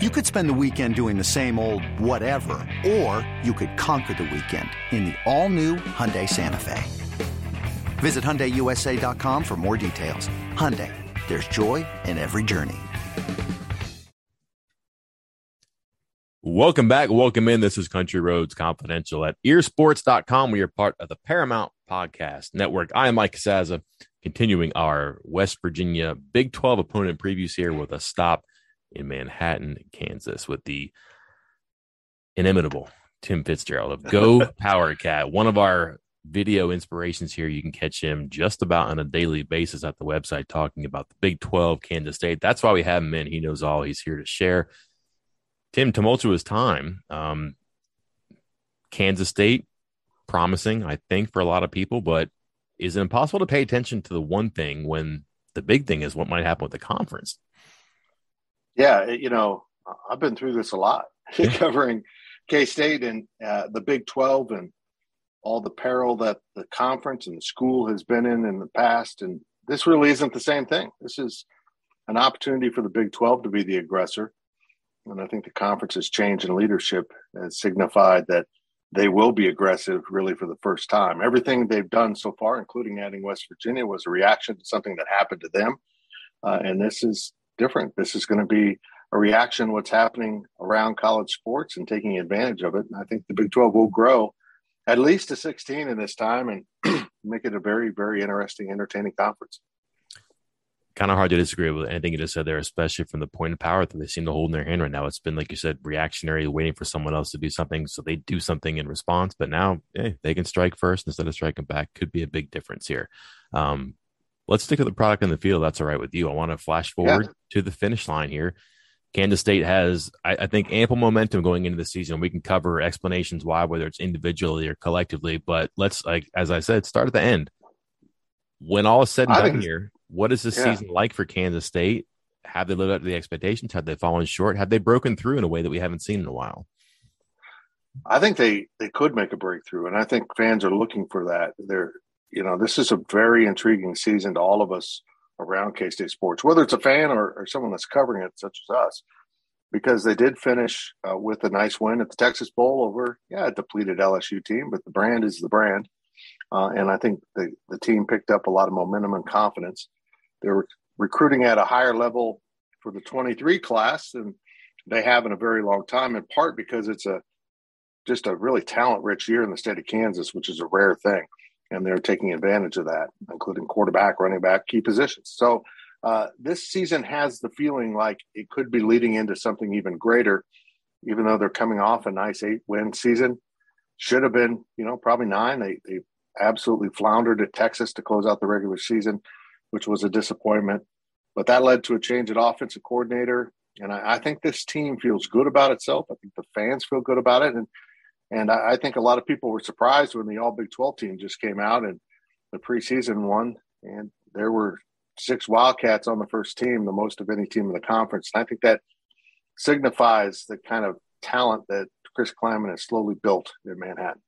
You could spend the weekend doing the same old whatever, or you could conquer the weekend in the all-new Hyundai Santa Fe. Visit HyundaiUSA.com for more details. Hyundai, there's joy in every journey. Welcome back. Welcome in. This is Country Roads Confidential at earsports.com. We are part of the Paramount Podcast Network. I am Mike Casazza, continuing our West Virginia Big 12 opponent previews here with a stop – in Manhattan, Kansas, with the inimitable Tim Fitzgerald of Go Power Cat, one of our video inspirations here. You can catch him just about on a daily basis at the website talking about the Big 12, Kansas State. That's why we have him in. He knows all. He's here to share. Tim, tumultuous time. Um, Kansas State, promising, I think, for a lot of people, but is it impossible to pay attention to the one thing when the big thing is what might happen with the conference? Yeah, you know, I've been through this a lot, covering K State and uh, the Big Twelve and all the peril that the conference and the school has been in in the past. And this really isn't the same thing. This is an opportunity for the Big Twelve to be the aggressor, and I think the conference's change in leadership has signified that they will be aggressive really for the first time. Everything they've done so far, including adding West Virginia, was a reaction to something that happened to them. Uh, and this is different. This is going to be a reaction what's happening around college sports and taking advantage of it. And I think the Big 12 will grow at least to 16 in this time and make it a very, very interesting, entertaining conference. Kind of hard to disagree with anything you just said there, especially from the point of power that they seem to hold in their hand right now. It's been, like you said, reactionary, waiting for someone else to do something. So they do something in response. But now hey, they can strike first instead of striking back. Could be a big difference here. Um, let's stick to the product in the field. That's all right with you. I want to flash forward yeah. to the finish line here. Kansas State has, I, I, think, ample momentum going into the season. We can cover explanations why, whether it's individually or collectively. But let's, like as I said, start at the end. When all is said and done here, what is this yeah. season like for Kansas State? Have they lived up to the expectations? Have they fallen short? Have they broken through in a way that we haven't seen in a while? I think they they could make a breakthrough, and I think fans are looking for that. They're you know, this is a very intriguing season to all of us around K State sports, whether it's a fan or, or, someone that's covering it, such as us, because they did finish uh, with a nice win at the Texas Bowl over, yeah, a depleted LSU team, but the brand is the brand. Uh, and I think the, the team picked up a lot of momentum and confidence. They were recruiting at a higher level for the 23 class than they have in a very long time, in part because it's a just a really talent rich year in the state of Kansas, which is a rare thing and they're taking advantage of that, including quarterback, running back, key positions. So uh, this season has the feeling like it could be leading into something even greater, even though they're coming off a nice eight win season. Should have been, you know, probably nine. They they absolutely floundered at Texas to close out the regular season, which was a disappointment. But that led to a change at offensive coordinator. And I, I think this team feels good about itself. I think the fans feel good about it. And and I, I, think a lot of people were surprised when the All Big 12 team just came out and the preseason one. And there were six Wildcats on the first team, the most of any team in the conference. And I think that signifies the kind of talent that Chris Klieman has slowly built in Manhattan.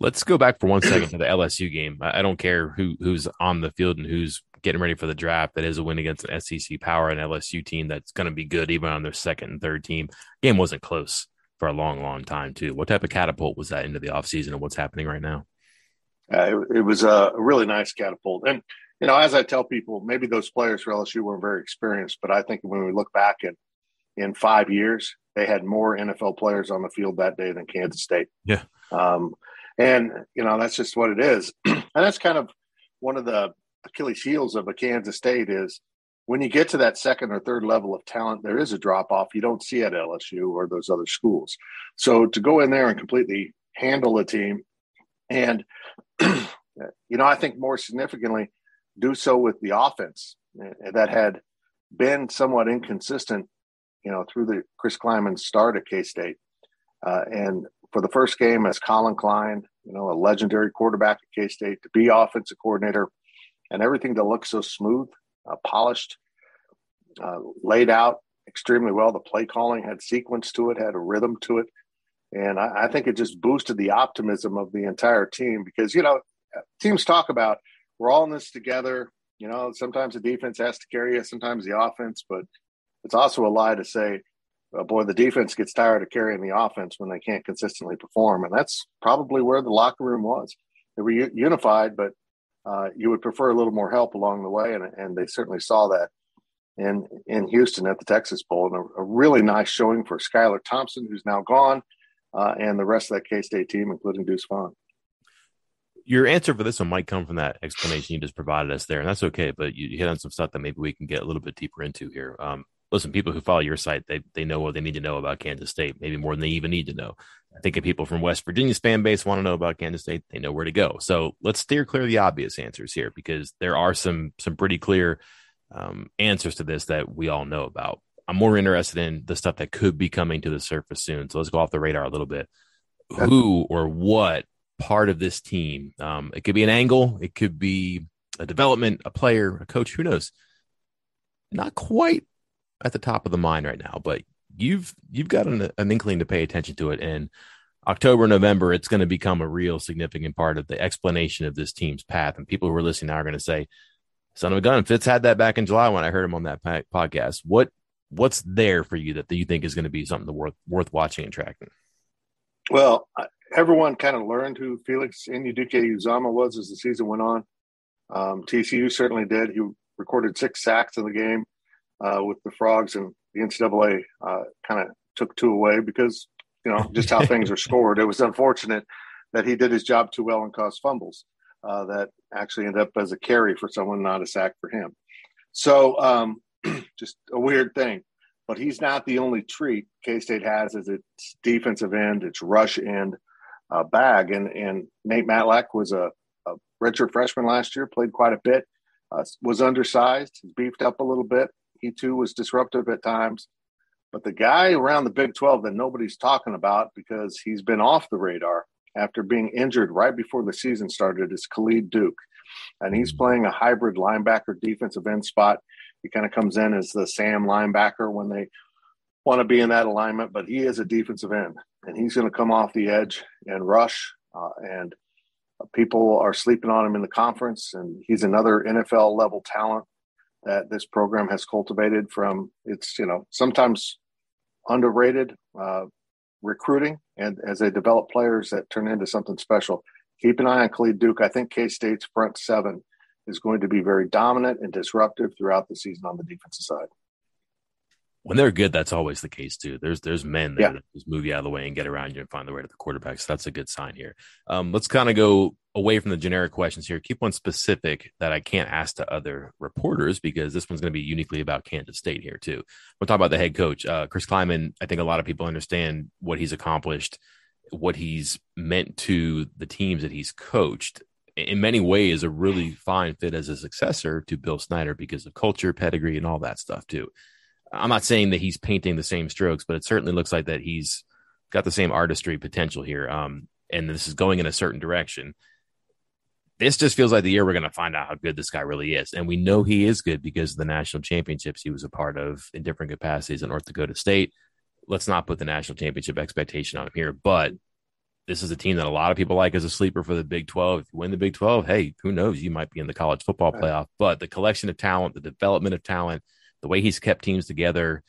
Let's go back for one second to the LSU game. I don't care who who's on the field and who's getting ready for the draft. That is a win against an SEC power and LSU team that's going to be good even on their second and third team. Game wasn't close for a long, long time too. What type of catapult was that into the offseason and what's happening right now? Uh, it, it, was a really nice catapult. And, you know, as I tell people, maybe those players for LSU weren't very experienced, but I think when we look back in, in five years, they had more NFL players on the field that day than Kansas State. Yeah. Um, and, you know, that's just what it is. and that's kind of one of the Achilles heels of a Kansas State is – when you get to that second or third level of talent, there is a drop off you don't see at LSU or those other schools. So to go in there and completely handle a team, and you know, I think more significantly, do so with the offense that had been somewhat inconsistent, you know, through the Chris Klieman start at K State, uh, and for the first game as Collin Klein, you know, a legendary quarterback at K State, to be offensive coordinator, and everything to look so smooth uh, polished, uh, laid out extremely well. The play calling had sequence to it, had a rhythm to it. And I, I think it just boosted the optimism of the entire team because, you know, teams talk about we're all in this together. You know, sometimes the defense has to carry us, sometimes the offense, but it's also a lie to say uh, boy, the defense gets tired of carrying the offense when they can't consistently perform, and that's probably where the locker room was. They were unified, but uh, you would prefer a little more help along the way, and, and they certainly saw that in in Houston at the Texas Bowl, and a, a really nice showing for Skylar Thompson, who's now gone, uh, and the rest of that K State team, including Deuce Vaughn. Your answer for this one might come from that explanation you just provided us there, and that's okay. But you, hit on some stuff that maybe we can get a little bit deeper into here. Um, listen, people who follow your site, they they know what they need to know about Kansas State, maybe more than they even need to know. I think if people from West Virginia's fan base want to know about Kansas State, they know where to go. So let's steer clear the obvious answers here because there are some some pretty clear um, answers to this that we all know about. I'm more interested in the stuff that could be coming to the surface soon. So let's go off the radar a little bit. Who or what part of this team? Um, it could be an angle, it could be a development, a player, a coach. Who knows? Not quite at the top of the mind right now, but you've you've got an, an inkling to pay attention to it. And October, November, it's going to become a real significant part of the explanation of this team's path. And people who are listening now are going to say, "Son of a gun, Fitz had that back in July when I heard him on that podcast." What what's there for you that you think is going to be something worth worth watching and tracking? Well, everyone kind of learned who Felix Anudike-Uzomah was as the season went on. Um, TCU certainly did. He recorded six sacks in the game uh, with the Frogs, and the NCAA uh, kind of took two away because you know just how things are scored. It was unfortunate that he did his job too well and caused fumbles uh, that actually ended up as a carry for someone, not a sack for him. So um, just a weird thing. But he's not the only treat K State has as its defensive end, its rush end uh, bag. And and Nate Matlack was a, a redshirt freshman last year, played quite a bit, uh, was undersized, beefed up a little bit. He too was disruptive at times. But the guy around the Big 12 that nobody's talking about because he's been off the radar after being injured right before the season started is Khalid Duke. And he's playing a hybrid linebacker defensive end spot. He kind of comes in as the Sam linebacker when they want to be in that alignment, but he is a defensive end and he's going to come off the edge and rush. Uh, and people are sleeping on him in the conference, and he's another NFL level talent that this program has cultivated from its, you know, sometimes underrated uh, recruiting and as they develop players that turn into something special. Keep an eye on Khalid Duke. I think K State's front seven is going to be very dominant and disruptive throughout the season on the defensive side when they're good, that's always the case too. There's there's men there yeah. that just move you out of the way and get around you and find the way to the quarterback. So that's a good sign here. Um, let's kind of go away from the generic questions here. Keep one specific that I can't ask to other reporters because this one's going to be uniquely about Kansas State here too. We'll talk about the head coach, uh, Chris Klieman. I think a lot of people understand what he's accomplished, what he's meant to the teams that he's coached. In many ways, a really fine fit as a successor to Bill Snyder because of culture, pedigree, and all that stuff too. I'm not saying that he's painting the same strokes, but it certainly looks like that he's got the same artistry potential here. Um, and this is going in a certain direction. This just feels like the year we're going to find out how good this guy really is. And we know he is good because of the national championships he was a part of in different capacities at North Dakota State. Let's not put the national championship expectation on him here, but this is a team that a lot of people like as a sleeper for the Big 12. If you win the Big 12, hey, who knows? You might be in the college football playoff. But the collection of talent, the development of talent, the way he's kept teams together,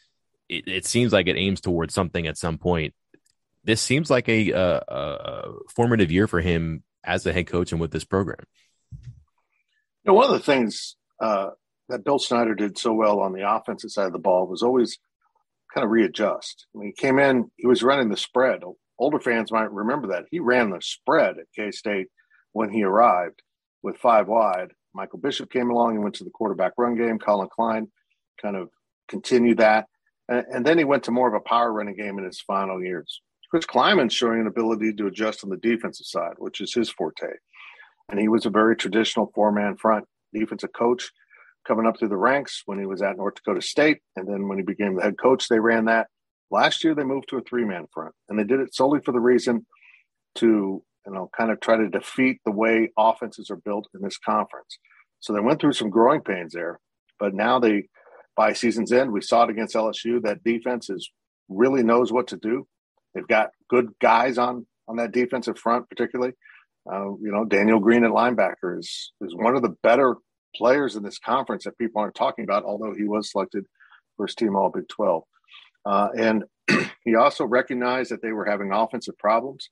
it, it seems like it aims towards something at some point. This seems like a, a, a formative year for him as the head coach and with this program. You know, one of the things uh, that Bill Snyder did so well on the offensive side of the ball was always kind of readjust. When he came in, he was running the spread. Older fans might remember that. He ran the spread at K State when he arrived with five wide. Michael Bishop came along and went to the quarterback run game. Collin Klein kind of continued that. And, and, then he went to more of a power running game in his final years. Chris Klieman's showing an ability to adjust on the defensive side, which is his forte. And he was a very traditional four man front defensive coach coming up through the ranks when he was at North Dakota State. And then when he became the head coach, they ran that. Last year, they moved to a three man front, and they did it solely for the reason to, you know, kind of try to defeat the way offenses are built in this conference. So they went through some growing pains there, but now they by season's end. We saw it against LSU. That defense is really knows what to do. They've got good guys on on that defensive front, particularly. Uh, you know, Daniel Green at linebacker is is one of the better players in this conference that people aren't talking about, although he was selected first team All Big Twelve. Uh, and he also recognized that they were having offensive problems,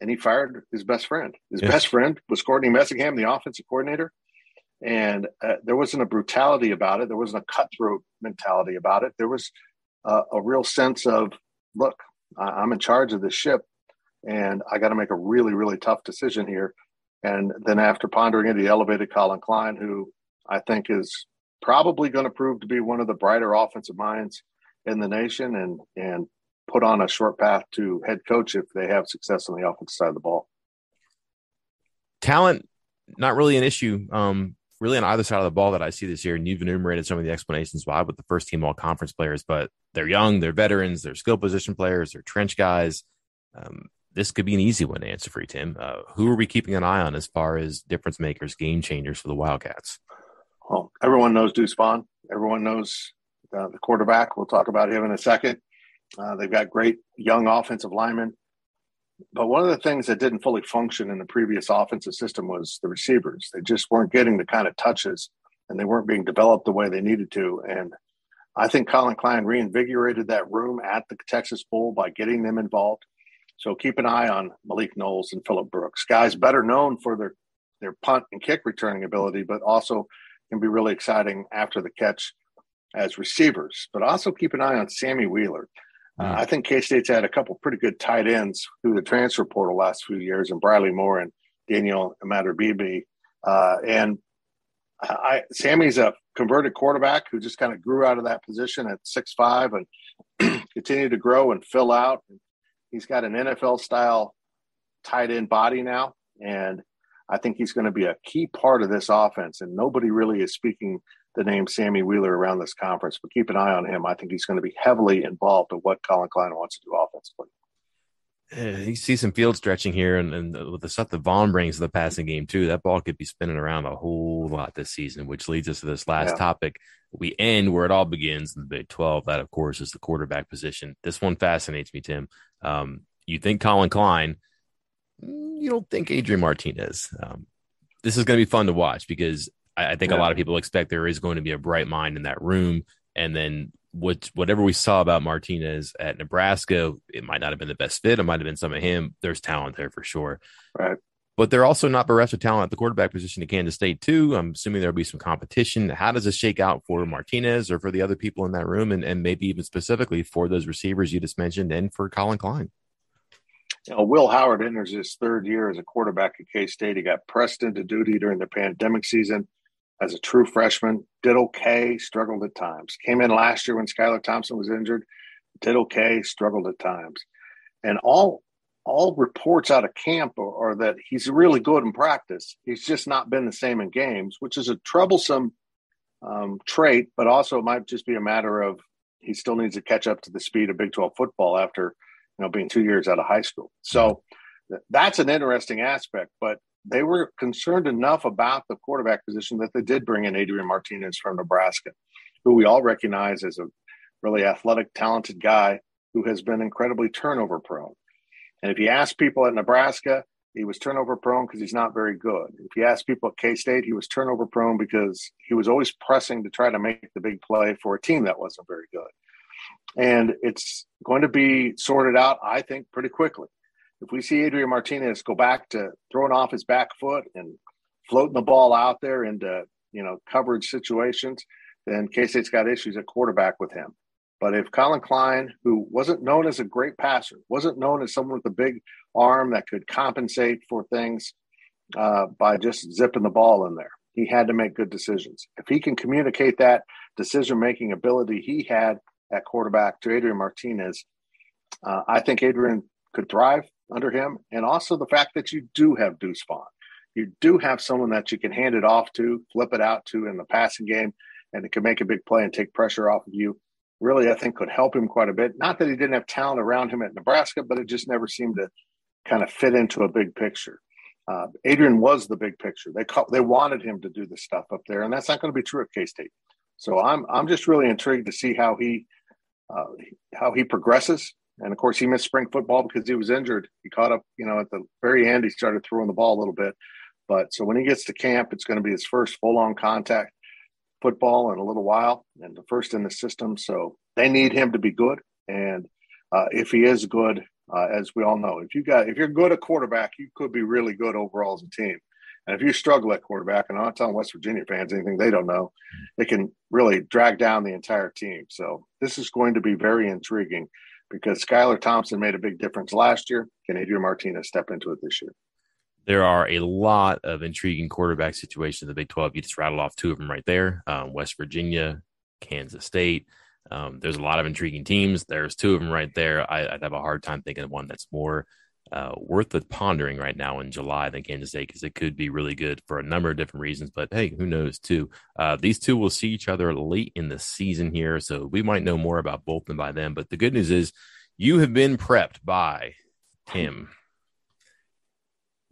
and he fired his best friend. His yes. best friend was Courtney Messingham, the offensive coordinator, and uh, there wasn't a brutality about it. There wasn't a cutthroat mentality about it. There was uh, a real sense of, look, I'm in charge of this ship, and I got to make a really, really tough decision here. And then after pondering it, he elevated Collin Klein, who I think is probably going to prove to be one of the brighter offensive minds in the nation, and and put on a short path to head coach if they have success on the offensive side of the ball. Talent, not really an issue. Um, really on either side of the ball that I see this year. And you've enumerated some of the explanations why with the first team all conference players, but they're young, they're veterans, they're skill position players, they're trench guys. Um, this could be an easy one to answer for you, Tim. Uh, who are we keeping an eye on as far as difference makers, game changers for the Wildcats? Well, everyone knows Deuce Vaughn. Everyone knows uh, the quarterback. We'll talk about him in a second. Uh, they've got great young offensive linemen. But one of the things that didn't fully function in the previous offensive system was the receivers. They just weren't getting the kind of touches and they weren't being developed the way they needed to. And I think Collin Klein reinvigorated that room at the Texas Bowl by getting them involved. So keep an eye on Malik Knowles and Phillip Brooks, guys better known for their their punt and kick returning ability, but also can be really exciting after the catch as receivers. But also keep an eye on Sammy Wheeler. Uh, I think K State's had a couple pretty good tight ends through the transfer portal last few years, and Briley Moore and Daniel Imatorbhebhe. Uh, and I, Sammy's a converted quarterback who just kind of grew out of that position at six five and continued to grow and fill out. He's got an NFL style tight end body now, and I think he's going to be a key part of this offense. And nobody really is speaking the name Sammy Wheeler around this conference, but keep an eye on him. I think he's going to be heavily involved in what Collin Klein wants to do offensively. Yeah, you see some field stretching here, and, and with the stuff that Vaughn brings to the passing game too, that ball could be spinning around a whole lot this season. Which leads us to this last yeah. topic. We end where it all begins in the Big Twelve. That, of course, is the quarterback position. This one fascinates me, Tim. Um, you think Collin Klein? You don't think Adrian Martinez? Um, this is going to be fun to watch because I, I think yeah. a lot of people expect there is going to be a bright mind in that room. And then what, whatever we saw about Martinez at Nebraska, it might not have been the best fit. It might have been some of him. There's talent there for sure. Right. But they're also not bereft of talent at the quarterback position at Kansas State, too. I'm assuming there'll be some competition. How does this shake out for Martinez or for the other people in that room? And, and maybe even specifically for those receivers you just mentioned and for Collin Klein? You know, Will Howard enters his third year as a quarterback at K State. He got pressed into duty during the pandemic season as a true freshman, did okay, struggled at times. Came in last year when Skylar Thompson was injured, did okay, struggled at times. And all all reports out of camp are, are, that he's really good in practice. He's just not been the same in games, which is a troublesome um, trait, but also it might just be a matter of he still needs to catch up to the speed of Big 12 football after you know being two years out of high school. So that's an interesting aspect. But they were concerned enough about the quarterback position that they did bring in Adrian Martinez from Nebraska, who we all recognize as a really athletic, talented guy who has been incredibly turnover prone. And if you ask people at Nebraska, he was turnover prone because he's not very good. If you ask people at K State, he was turnover prone because he was always pressing to try to make the big play for a team that wasn't very good. And it's going to be sorted out, I think, pretty quickly if we see Adrian Martinez go back to throwing off his back foot and floating the ball out there into you know coverage situations, then K State's got issues at quarterback with him. But if Collin Klein, who wasn't known as a great passer, wasn't known as someone with a big arm that could compensate for things uh, by just zipping the ball in there, he had to make good decisions. If he can communicate that decision making ability he had at quarterback to Adrian Martinez, uh, I think Adrian could thrive under him, and also the fact that you do have Deuce Vaughn. You do have someone that you can hand it off to, flip it out to in the passing game, and it can make a big play and take pressure off of you. Really, I think could help him quite a bit. Not that he didn't have talent around him at Nebraska, but it just never seemed to kind of fit into a big picture. Uh, Adrian was the big picture. They call, they wanted him to do the stuff up there, and that's not going to be true at K State. So I'm I'm just really intrigued to see how he uh, how he progresses. And of course, he missed spring football because he was injured. He caught up, you know, at the very end, he started throwing the ball a little bit. But so when he gets to camp, it's going to be his first full on contact football in a little while and the first in the system. So they need him to be good. And uh, if he is good, uh, as we all know, if you got if you're good at quarterback, you could be really good overall as a team. And if you struggle at quarterback, and I'm not telling West Virginia fans anything they don't know, it can really drag down the entire team. So this is going to be very intriguing because Skylar Thompson made a big difference last year. Can Adrian Martinez step into it this year? There are a lot of intriguing quarterback situations in the Big 12. You just rattled off two of them right there um, West Virginia, Kansas State. Um, there's a lot of intriguing teams. There's two of them right there. I, would have a hard time thinking of one that's more uh, worth the pondering right now in July than Kansas State because it could be really good for a number of different reasons. But hey, who knows too? Uh, these two will see each other late in the season here, so we might know more about both of them by then. But the good news is you have been prepped by Tim.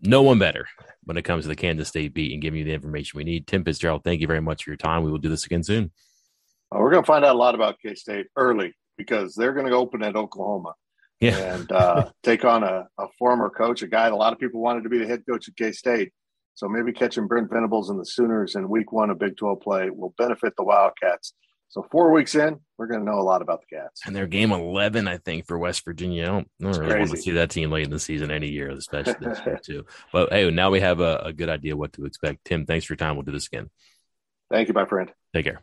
No one better when it comes to the Kansas State beat and giving you the information we need. Tim Fitzgerald, thank you very much for your time. We will do this again soon. Uh, we're going to find out a lot about K State early because they're going to open at Oklahoma. Yeah. and uh, take on a, a, former coach, a guy that a lot of people wanted to be the head coach at K State. So maybe catching Brent Venables and the Sooners in week one of Big 12 play will benefit the Wildcats. So four weeks in, we're going to know a lot about the Cats. And they're game 11, I think, for West Virginia. I don't, I don't really crazy. want to see that team late in the season any year, especially this year, too. But hey, now we have a, a good idea what to expect. Tim, thanks for your time. We'll do this again. Thank you, my friend. Take care.